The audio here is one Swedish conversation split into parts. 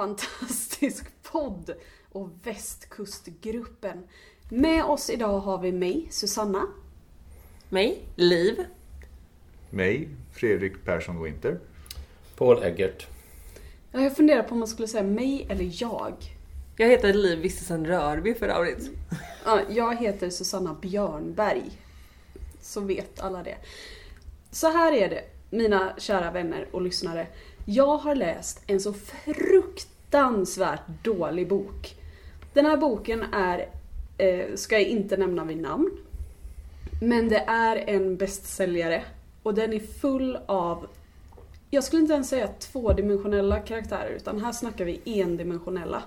Fantastisk podd och Västkustgruppen. Med oss idag har vi mig, Susanna. Mig, Liv. Mig, Fredrik Persson Winter. Paul Eggert. Ja, Jag funderar på om man skulle säga mig eller jag. Jag heter Liv Vistesen Rörby för övrigt. Ja, jag heter Susanna Björnberg. Så vet alla det. Så här är det, mina kära vänner och lyssnare. Jag har läst en så fruktansvärt dålig bok. Den här boken är, eh, ska jag inte nämna vid namn, men det är en bästsäljare och den är full av, jag skulle inte ens säga tvådimensionella karaktärer utan här snackar vi endimensionella.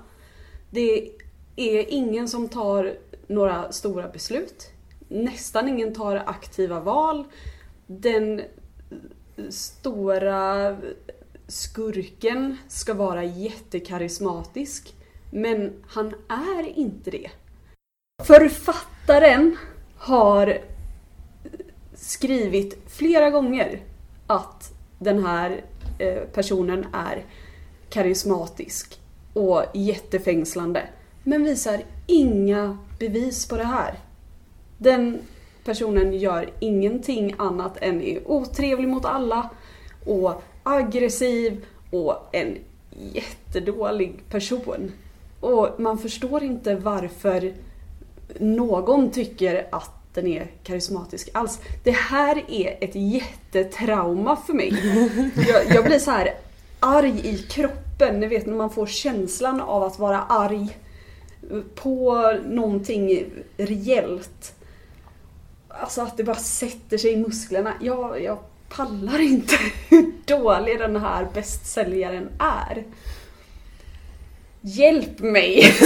Det är ingen som tar några stora beslut. Nästan ingen tar aktiva val. Den stora skurken ska vara jättekarismatisk. Men han är inte det. Författaren har skrivit flera gånger att den här eh, personen är karismatisk och jättefängslande. Men visar inga bevis på det här. Den personen gör ingenting annat än är otrevlig mot alla och aggressiv och en jättedålig person. Och man förstår inte varför någon tycker att den är karismatisk alls. Det här är ett jättetrauma för mig. Jag, jag blir så här arg i kroppen. Ni vet när man får känslan av att vara arg på någonting rejält. Alltså att det bara sätter sig i musklerna. Jag, jag pallar inte hur dålig den här bästsäljaren är. Hjälp mig!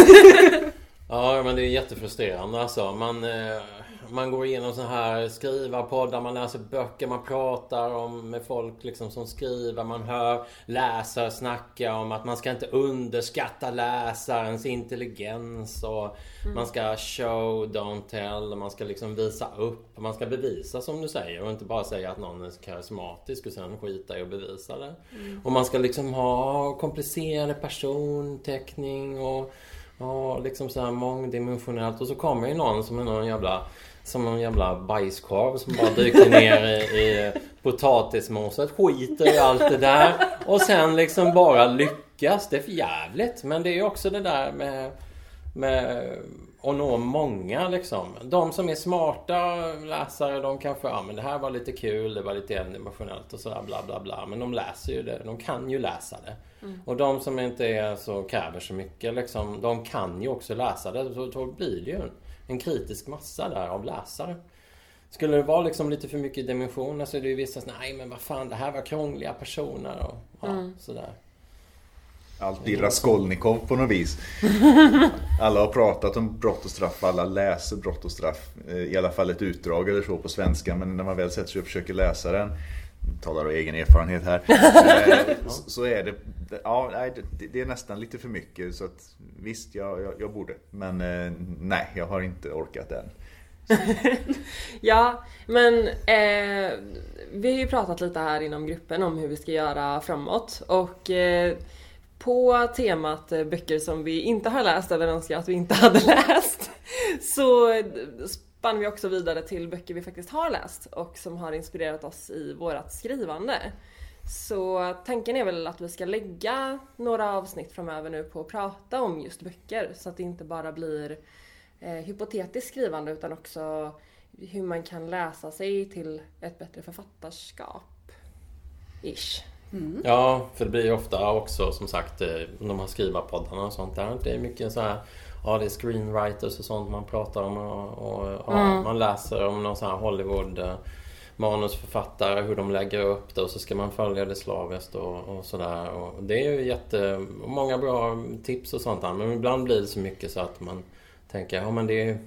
Ja, men det är jättefrustrerande alltså. Man, eh, man går igenom så här skrivarpoddar, man läser böcker, man pratar om, med folk liksom som skriver. Man hör läsare snacka om att man ska inte underskatta läsarens intelligens. Och Man ska show, don't tell. och Man ska liksom visa upp. Man ska bevisa som du säger och inte bara säga att någon är karismatisk och sen skita i att bevisa det. Och man ska liksom ha komplicerade personteckning och Ja, liksom så här mångdimensionellt. Och så kommer ju någon som är någon jävla som någon jävla bajskorv som bara dyker ner i, i potatismoset. Skiter i allt det där. Och sen liksom bara lyckas. Det är för jävligt. Men det är ju också det där med, med att nå många liksom. De som är smarta läsare de kanske, ja men det här var lite kul, det var lite endimensionellt och sådär bla bla bla. Men de läser ju det, de kan ju läsa det. Och de som inte är så kräver så mycket liksom, de kan ju också läsa det. Så då blir det ju en, en kritisk massa där av läsare. Skulle det vara liksom lite för mycket dimensioner så är det ju vissa som nej men vad fan det här var krångliga personer och ja, sådär. Allt i Raskolnikov på något vis. Alla har pratat om brott och straff, alla läser brott och straff. eh, I alla fall ett utdrag eller så på svenska. Men när man väl sätter sig och försöker läsa den, talar av egen erfarenhet här. eh, så- är det, ja, nej, det, är nästan lite för mycket. Så att, visst, jag, jag, jag borde. Men eh, nej, jag har inte orkat än. Ja, men eh, vi har ju pratat lite här inom gruppen om hur vi ska göra framåt och eh, på temat eh, böcker som vi inte har läst eller önskar att vi inte hade läst så spann vi också vidare till böcker vi faktiskt har läst och som har inspirerat oss i vårat skrivande. Så tanken är väl att vi ska lägga några avsnitt framöver nu på att prata om just böcker så att det inte bara blir eh, hypotetiskt skrivande utan också hur man kan läsa sig till ett bättre författarskap. Ish. Ja, för det blir ju ofta också som sagt eh, de här skrivarpoddarna och sånt där. Det är mycket så här Ja, det är screenwriters och sånt man pratar om och, och ja, man läser om någon sån här Hollywood eh, manusförfattare, hur de lägger upp det och så ska man följa det slaviskt och, och sådär. Och det är ju jätte... Många bra tips och sånt där. Men ibland blir det så mycket så att man tänker, ja men det är...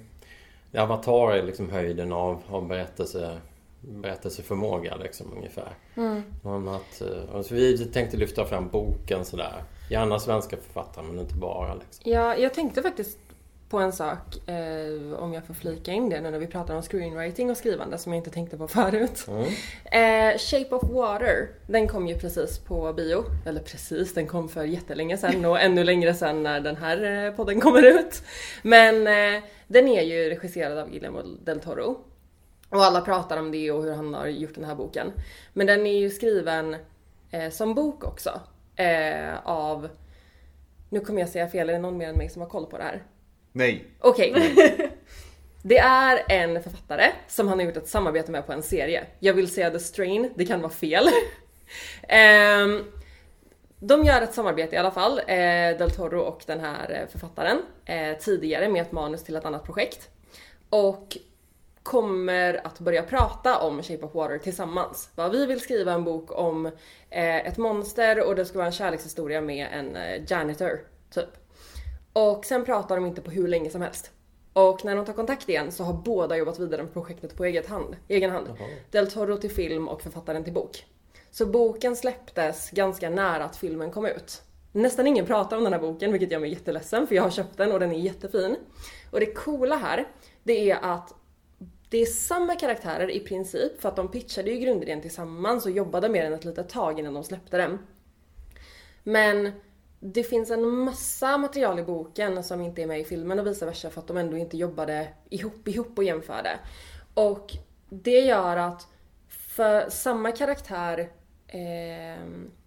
Avatar är liksom höjden av, av berättelse, berättelseförmåga liksom ungefär. Mm. Att, så vi tänkte lyfta fram boken sådär. Gärna svenska författare men inte bara. Liksom. Ja, jag tänkte faktiskt på en sak, eh, om jag får flika in det nu när vi pratar om screenwriting och skrivande som jag inte tänkte på förut. Mm. Eh, Shape of Water, den kom ju precis på bio. Eller precis, den kom för jättelänge sedan och ännu längre sedan när den här eh, podden kommer ut. Men eh, den är ju regisserad av Guillermo del Toro. Och alla pratar om det och hur han har gjort den här boken. Men den är ju skriven eh, som bok också. Eh, av, nu kommer jag säga fel, är det någon mer än mig som har koll på det här? Nej. Okej. Det är en författare som han har gjort ett samarbete med på en serie. Jag vill säga The Strain, det kan vara fel. Ehm, de gör ett samarbete i alla fall, eh, Del Toro och den här eh, författaren, eh, tidigare med ett manus till ett annat projekt. Och kommer att börja prata om Shape of Water tillsammans. Va, Vi vill skriva en bok om eh, ett monster och det ska vara en kärlekshistoria med en eh, janitor, typ. Och sen pratar de inte på hur länge som helst. Och när de tar kontakt igen så har båda jobbat vidare med projektet på eget hand, egen hand. Del Toro till film och författaren till bok. Så boken släpptes ganska nära att filmen kom ut. Nästan ingen pratar om den här boken vilket gör mig jätteledsen för jag har köpt den och den är jättefin. Och det coola här, det är att det är samma karaktärer i princip för att de pitchade ju grundidén tillsammans och jobbade med den ett litet tag innan de släppte den. Men det finns en massa material i boken som inte är med i filmen och vice versa för att de ändå inte jobbade ihop, ihop och jämförde. Och det gör att för samma karaktär eh,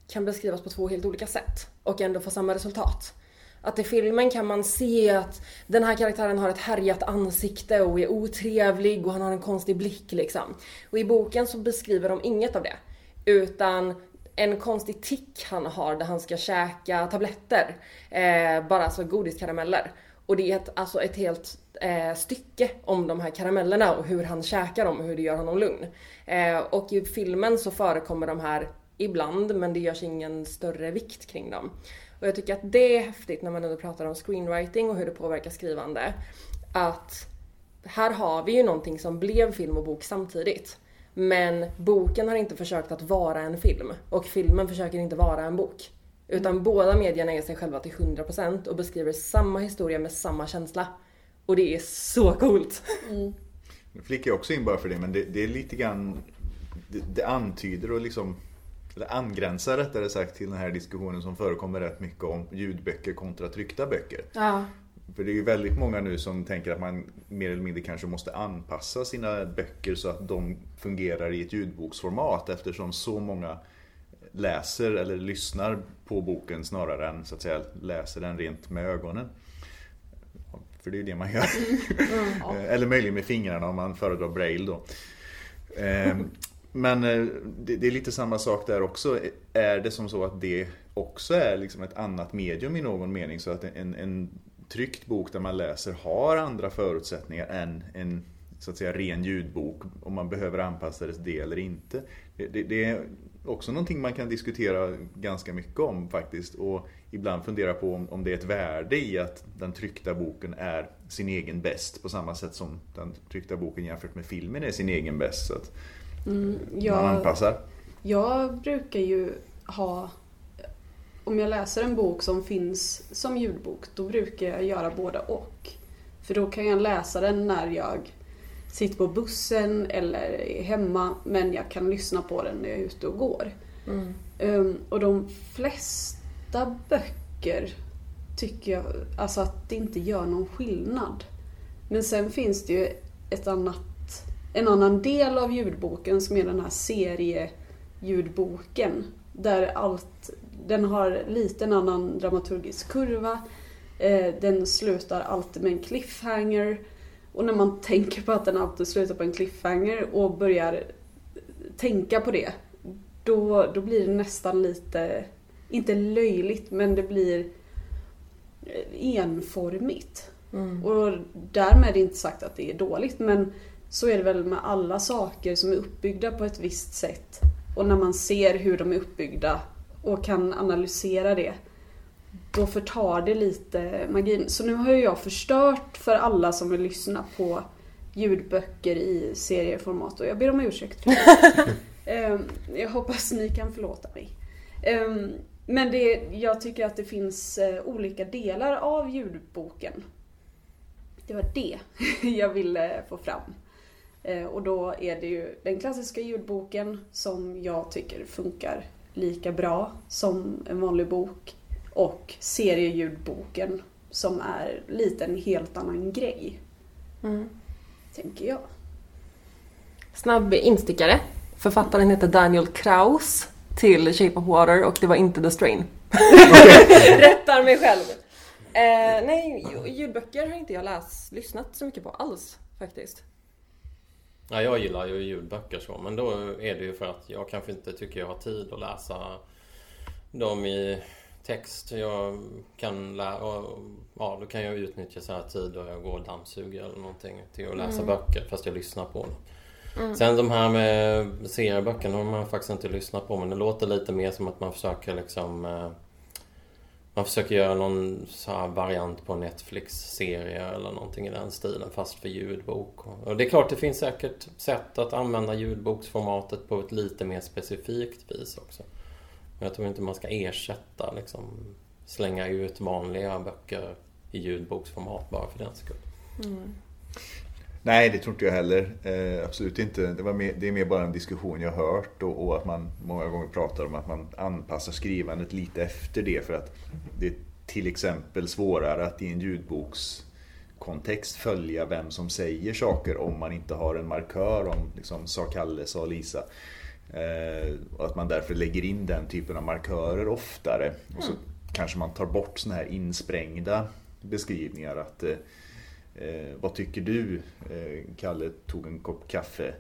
kan beskrivas på två helt olika sätt och ändå få samma resultat. Att i filmen kan man se att den här karaktären har ett härjat ansikte och är otrevlig och han har en konstig blick liksom. Och i boken så beskriver de inget av det. Utan en konstig tick han har där han ska käka tabletter. Eh, bara alltså godiskarameller. Och det är ett, alltså ett helt eh, stycke om de här karamellerna och hur han käkar dem och hur det gör honom lugn. Eh, och i filmen så förekommer de här ibland men det görs ingen större vikt kring dem. Och jag tycker att det är häftigt när man ändå pratar om screenwriting och hur det påverkar skrivande. Att här har vi ju någonting som blev film och bok samtidigt. Men boken har inte försökt att vara en film och filmen försöker inte vara en bok. Utan båda medierna är sig själva till 100% och beskriver samma historia med samma känsla. Och det är så coolt! Nu flickar jag också in bara för det, men det, det är lite grann... Det, det antyder och liksom... Eller angränsar rättare sagt till den här diskussionen som förekommer rätt mycket om ljudböcker kontra tryckta böcker. Ja. För det är ju väldigt många nu som tänker att man mer eller mindre kanske måste anpassa sina böcker så att de fungerar i ett ljudboksformat eftersom så många läser eller lyssnar på boken snarare än så att säga läser den rent med ögonen. För det är ju det man gör. eller möjligen med fingrarna om man föredrar braille då. Men eh, det, det är lite samma sak där också. Är det som så att det också är liksom ett annat medium i någon mening? Så att en, en tryckt bok där man läser har andra förutsättningar än en så att säga ren ljudbok. Om man behöver anpassa det till det eller inte. Det, det, det är också någonting man kan diskutera ganska mycket om faktiskt. Och ibland fundera på om, om det är ett värde i att den tryckta boken är sin egen bäst. På samma sätt som den tryckta boken jämfört med filmen är sin egen bäst. Så att man Jag, anpassar. jag brukar ju ha... Om jag läser en bok som finns som ljudbok, då brukar jag göra båda och. För då kan jag läsa den när jag sitter på bussen eller är hemma, men jag kan lyssna på den när jag är ute och går. Um, och de flesta böcker tycker jag alltså att det inte gör någon skillnad. Men sen finns det ju ett annat, en annan del av ljudboken som är den här serieljudboken. Där allt, den har lite en annan dramaturgisk kurva. Eh, den slutar alltid med en cliffhanger. Och när man tänker på att den alltid slutar på en cliffhanger och börjar tänka på det, då, då blir det nästan lite, inte löjligt, men det blir enformigt. Och därmed inte sagt att det är dåligt, men så är det väl med alla saker som är uppbyggda på ett visst sätt. Och när man ser hur de är uppbyggda och kan analysera det, då förtar det lite magin. Så nu har ju jag förstört för alla som vill lyssna på ljudböcker i serieformat och jag ber om ursäkt för det. Ehm, jag hoppas ni kan förlåta mig. Ehm, men det, jag tycker att det finns eh, olika delar av ljudboken. Det var det jag ville få fram. Eh, och då är det ju den klassiska ljudboken som jag tycker funkar lika bra som en vanlig bok. Och serieljudboken som är lite en helt annan grej. Mm. Tänker jag. Snabb instickare. Författaren heter Daniel Kraus till Shape of Water och det var inte The Strain. Rättar mig själv. Eh, nej, ljudböcker har inte jag läst, lyssnat så mycket på alls faktiskt. Ja, jag gillar ju ljudböcker så, men då är det ju för att jag kanske inte tycker jag har tid att läsa dem i text. Jag kan lä- och, ja, då kan jag utnyttja så här tid då jag går och dammsuger eller någonting till att läsa böcker fast jag lyssnar på dem. Sen de här med serieböckerna har man faktiskt inte lyssnat på men det låter lite mer som att man försöker liksom eh, man försöker göra någon så här variant på Netflix-serie eller någonting i den stilen fast för ljudbok. Och det är klart det finns säkert sätt att använda ljudboksformatet på ett lite mer specifikt vis också. Men jag tror inte man ska ersätta liksom slänga ut vanliga böcker i ljudboksformat bara för den skull. Mm. Nej, det tror inte jag heller. Eh, absolut inte. Det, var mer, det är mer bara en diskussion jag har hört och, och att man många gånger pratar om att man anpassar skrivandet lite efter det för att det är till exempel svårare att i en ljudbokskontext följa vem som säger saker om man inte har en markör om liksom, sa Kalle, sa Lisa. Eh, och att man därför lägger in den typen av markörer oftare. Och så kanske man tar bort såna här insprängda beskrivningar. att eh, Eh, vad tycker du? Eh, Kalle tog en kopp kaffe.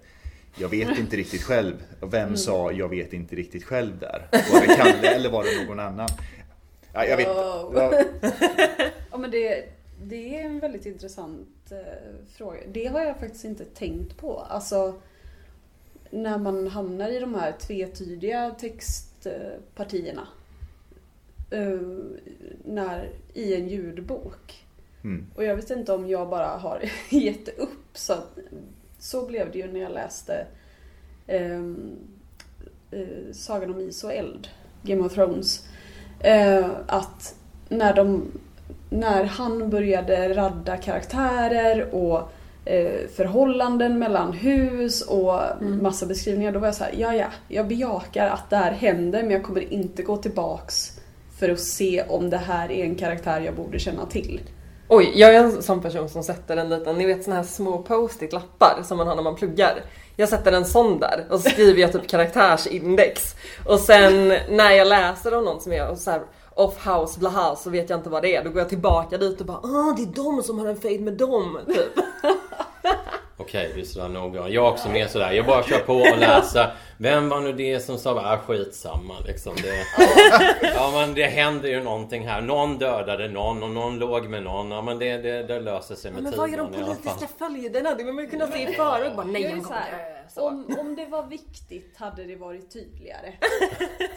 Jag vet inte riktigt själv. Vem sa jag vet inte riktigt själv där? Var det Kalle eller var det någon annan? Ja, jag vet Wow. ja, Ja men det, det är en väldigt intressant eh, fråga. Det har jag faktiskt inte tänkt på. Alltså när man hamnar i de här tvetydiga textpartierna. Eh, när, I en ljudbok. Mm. Och jag vet inte om jag bara har gett upp. Så, att, så blev det ju när jag läste ehm, eh, Sagan om is och eld, Game of Thrones. Eh, att när, de, när han började radda karaktärer och eh, förhållanden mellan hus och massa beskrivningar. Då var jag så här, ja ja, jag bejakar att det här händer men jag kommer inte gå tillbaks för att se om det här är en karaktär jag borde känna till. Oj, jag är en sån person som sätter en liten, ni vet såna här små post-it-lappar som man har när man pluggar. Jag sätter en sån där och så skriver jag typ karaktärsindex. Och sen när jag läser om någon som är så här off house, bla house så vet jag inte vad det är. Då går jag tillbaka dit och bara ah det är de som har en fade med dem. Typ. Okej, du är sådär noggrann. Jag är också mer sådär. Jag bara kör på och läser. Vem var nu det som sa ah, skitsamma liksom. Det, ja men det händer ju någonting här. Någon dödade någon och någon låg med någon. Ja men det, det, det löser sig med Men vad är de tiden i alla fall. politiska följderna? Det vill man ju kunna se i förväg. Bara nej Jag är han så här. Så. om, om det var viktigt hade det varit tydligare.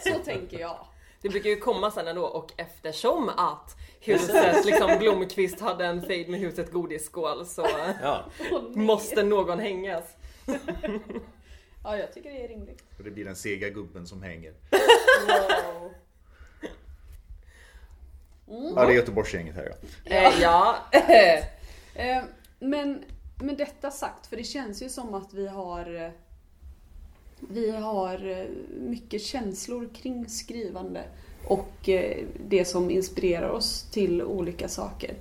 Så tänker jag. Det brukar ju komma sen ändå och eftersom att huset liksom Blomqvist hade en fade med huset godisskål så Ja. Måste någon hängas. Ja, jag tycker det är rimligt. och det blir den sega gubben som hänger. Wow. Ja, det är Göteborgsgänget här ja. Eh, ja. Eh, men med detta sagt, för det känns ju som att vi har eh, vi har eh, mycket känslor kring skrivande och eh, det som inspirerar oss till olika saker.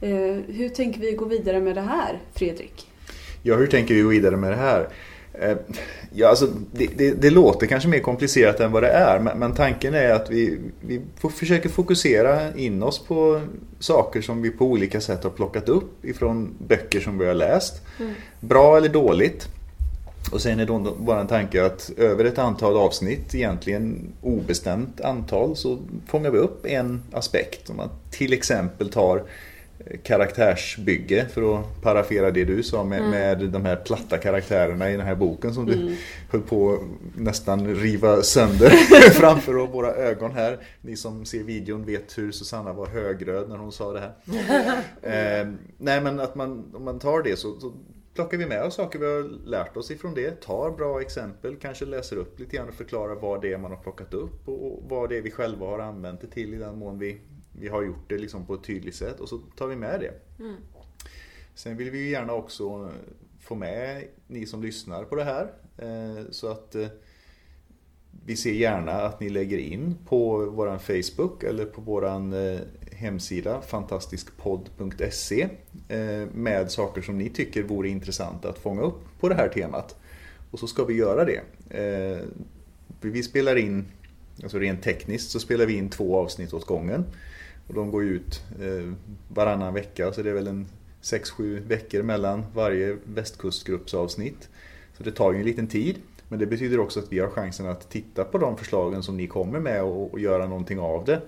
Eh, Hur tänker vi gå vidare med det här, Fredrik? Ja, hur tänker vi gå vidare med det här? Ja, alltså, det, det, det låter kanske mer komplicerat än vad det är, men, men tanken är att vi, vi försöker fokusera in oss på saker som vi på olika sätt har plockat upp ifrån böcker som vi har läst. Bra eller dåligt. Och sen är då bara en tanke att över ett antal avsnitt, egentligen obestämt antal, så fångar vi upp en aspekt. Om man till exempel tar karaktärsbygge för att parafera det du sa med, med de här platta karaktärerna i den här boken som du höll på nästan riva sönder framför våra ögon här. Ni som ser videon vet hur Susanna var högröd när hon sa det här. eh, nej men att man, om man tar det så, så plockar vi med oss saker vi har lärt oss ifrån det, tar bra exempel, kanske läser upp lite grann och förklarar vad det är man har plockat upp och vad det är vi själva har använt det till i den mån vi, vi har gjort det liksom på ett tydligt sätt och så tar vi med det. Sen vill vi ju gärna också få med ni som lyssnar på det här eh, så att eh, vi ser gärna att ni lägger in på våran Facebook eller på våran eh, hemsida fantastiskpodd.se eh, med saker som ni tycker vore intressanta att fånga upp på det här temat. Och så ska vi göra det. Eh, vi spelar in, alltså rent tekniskt så spelar vi in två avsnitt åt gången. Och de går ut eh, varannan vecka så det är väl en 6-7 veckor mellan varje västkustgruppsavsnitt. Så det tar ju en liten tid. Men det betyder också att vi har chansen att titta på de förslagen som ni kommer med och, och göra någonting av det.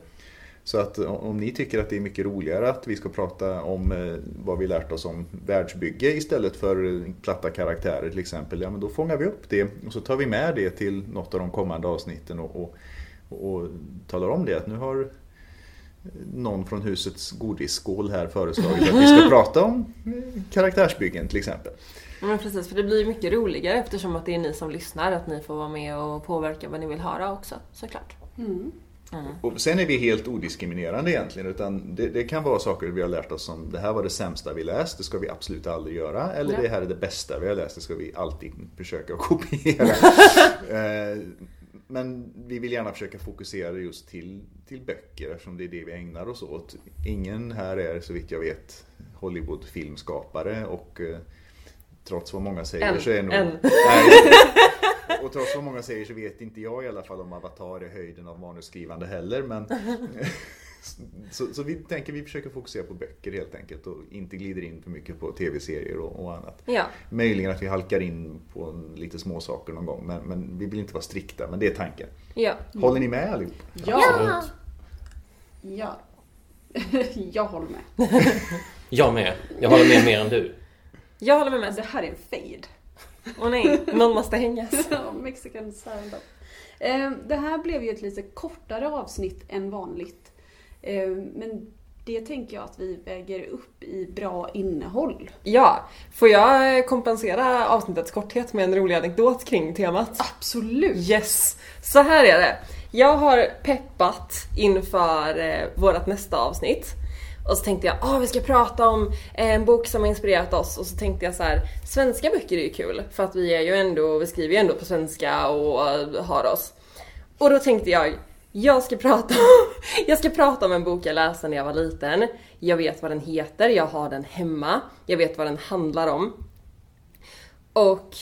Så att om ni tycker att det är mycket roligare att vi ska prata om eh, vad vi lärt oss om världsbygge istället för eh, platta karaktärer till exempel, ja men då fångar vi upp det och så tar vi med det till något av de kommande avsnitten och, och, och talar om det att nu har någon från husets godisskål här föreslagit att vi ska prata om eh, karaktärsbyggen till exempel. Ja, Men precis, för det blir mycket roligare eftersom att det är ni som lyssnar, att ni får vara med och påverka vad ni vill höra också, såklart. Och sen är vi helt odiskriminerande egentligen utan det, det kan vara saker vi har lärt oss som det här var det sämsta vi läst, det ska vi absolut aldrig göra. Eller Ja. det här är det bästa vi har läst, det ska vi alltid försöka kopiera. Eh, Men vi vill gärna försöka fokusera just till, till böcker eftersom det är det vi ägnar oss åt. Ingen här är så vitt jag vet Hollywood-filmskapare och eh, trots vad många säger En. så är nog... En. Nej, och trots vad många säger så vet inte jag i alla fall om Avatar är höjden av manusskrivande heller. Men så, så vi tänker vi försöker fokusera på böcker helt enkelt och inte glider in för mycket på tv-serier och, och annat. Ja. Möjligen att vi halkar in på lite små saker någon gång men, men vi vill inte vara strikta, men det är tanken. Ja. Håller ni med allihop? Ja! Ja. Jag håller med. Jag med. Jag håller med mer än du. Jag håller med med. Det här är en fade. Åh nej, någon måste hängas. Ja, Mexican stand-up. Eh, Det här blev ju ett lite kortare avsnitt än vanligt. Eh, Men det tänker jag att vi väger upp i bra innehåll. Ja, får jag kompensera avsnittets korthet med en rolig anekdot kring temat? Absolut! Yes! Så här är det. Jag har peppat inför eh, vårt nästa avsnitt. Och så tänkte jag, ah, vi ska prata om eh, en bok som har inspirerat oss. Och så tänkte jag så här, svenska böcker är ju kul. För att vi är ju ändå, vi skriver ju ändå på svenska och eh, har oss. Och då tänkte jag, jag ska prata om, jag ska prata om en bok jag läste när jag var liten. Jag vet vad den heter, jag har den hemma. Jag vet vad den handlar om. Och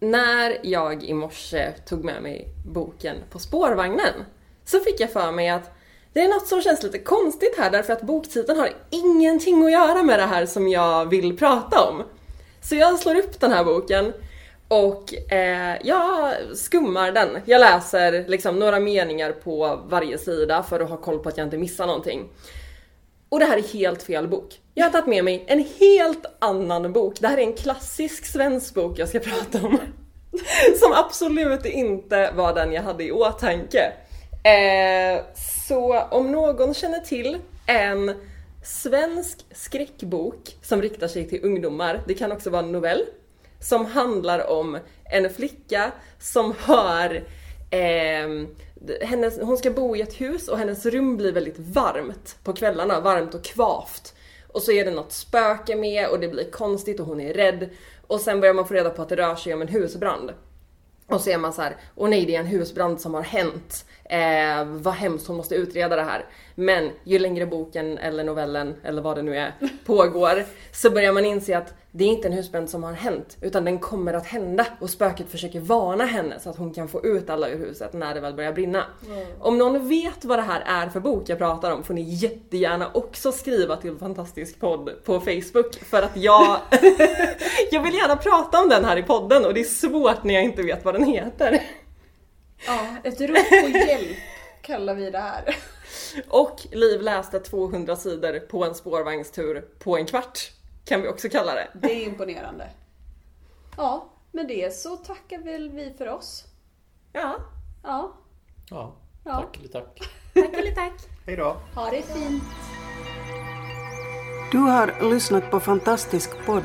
när jag i morse tog med mig boken på spårvagnen så fick jag för mig att det är något som känns lite konstigt här därför att boktiteln har ingenting att göra med det här som jag vill prata om. Så jag slår upp den här boken och eh, jag skummar den. Jag läser liksom några meningar på varje sida för att ha koll på att jag inte missar någonting. Och det här är helt fel bok. Jag har tagit med mig en helt annan bok. Det här är en klassisk svensk bok jag ska prata om. Som absolut inte var den jag hade i åtanke. Eh, så om någon känner till en svensk skräckbok som riktar sig till ungdomar, det kan också vara en novell, som handlar om en flicka som har eh, hennes, hon ska bo i ett hus och hennes rum blir väldigt varmt på kvällarna, varmt och kvavt. Och så är det något spöke med och det blir konstigt och hon är rädd. Och sen börjar man få reda på att det rör sig om en husbrand. Och så är man så här, åh nej det är en husbrand som har hänt. Eh, vad hemskt, hon måste utreda det här. Men ju längre boken eller novellen eller vad det nu är pågår så börjar man inse att det är inte en husbrand som har hänt utan den kommer att hända och spöket försöker varna henne så att hon kan få ut alla ur huset när det väl börjar brinna. Om någon vet vad det här är för bok jag pratar om får ni jättegärna också skriva till Fantastisk podd på Facebook för att jag jag vill gärna prata om den här i podden och det är svårt när jag inte vet vad den heter. Ja, ett rop på hjälp kallar vi det här. Och Liv läste 200 sidor på en spårvagnstur på en kvart. Kan vi också kalla det. Det är imponerande. Ja, med det så tackar väl vi för oss. Ja. Ja, Ja, Ja. tack eller tack. Tack eller tack. Hej då! ha det fint. Du har lyssnat på Fantastisk podd.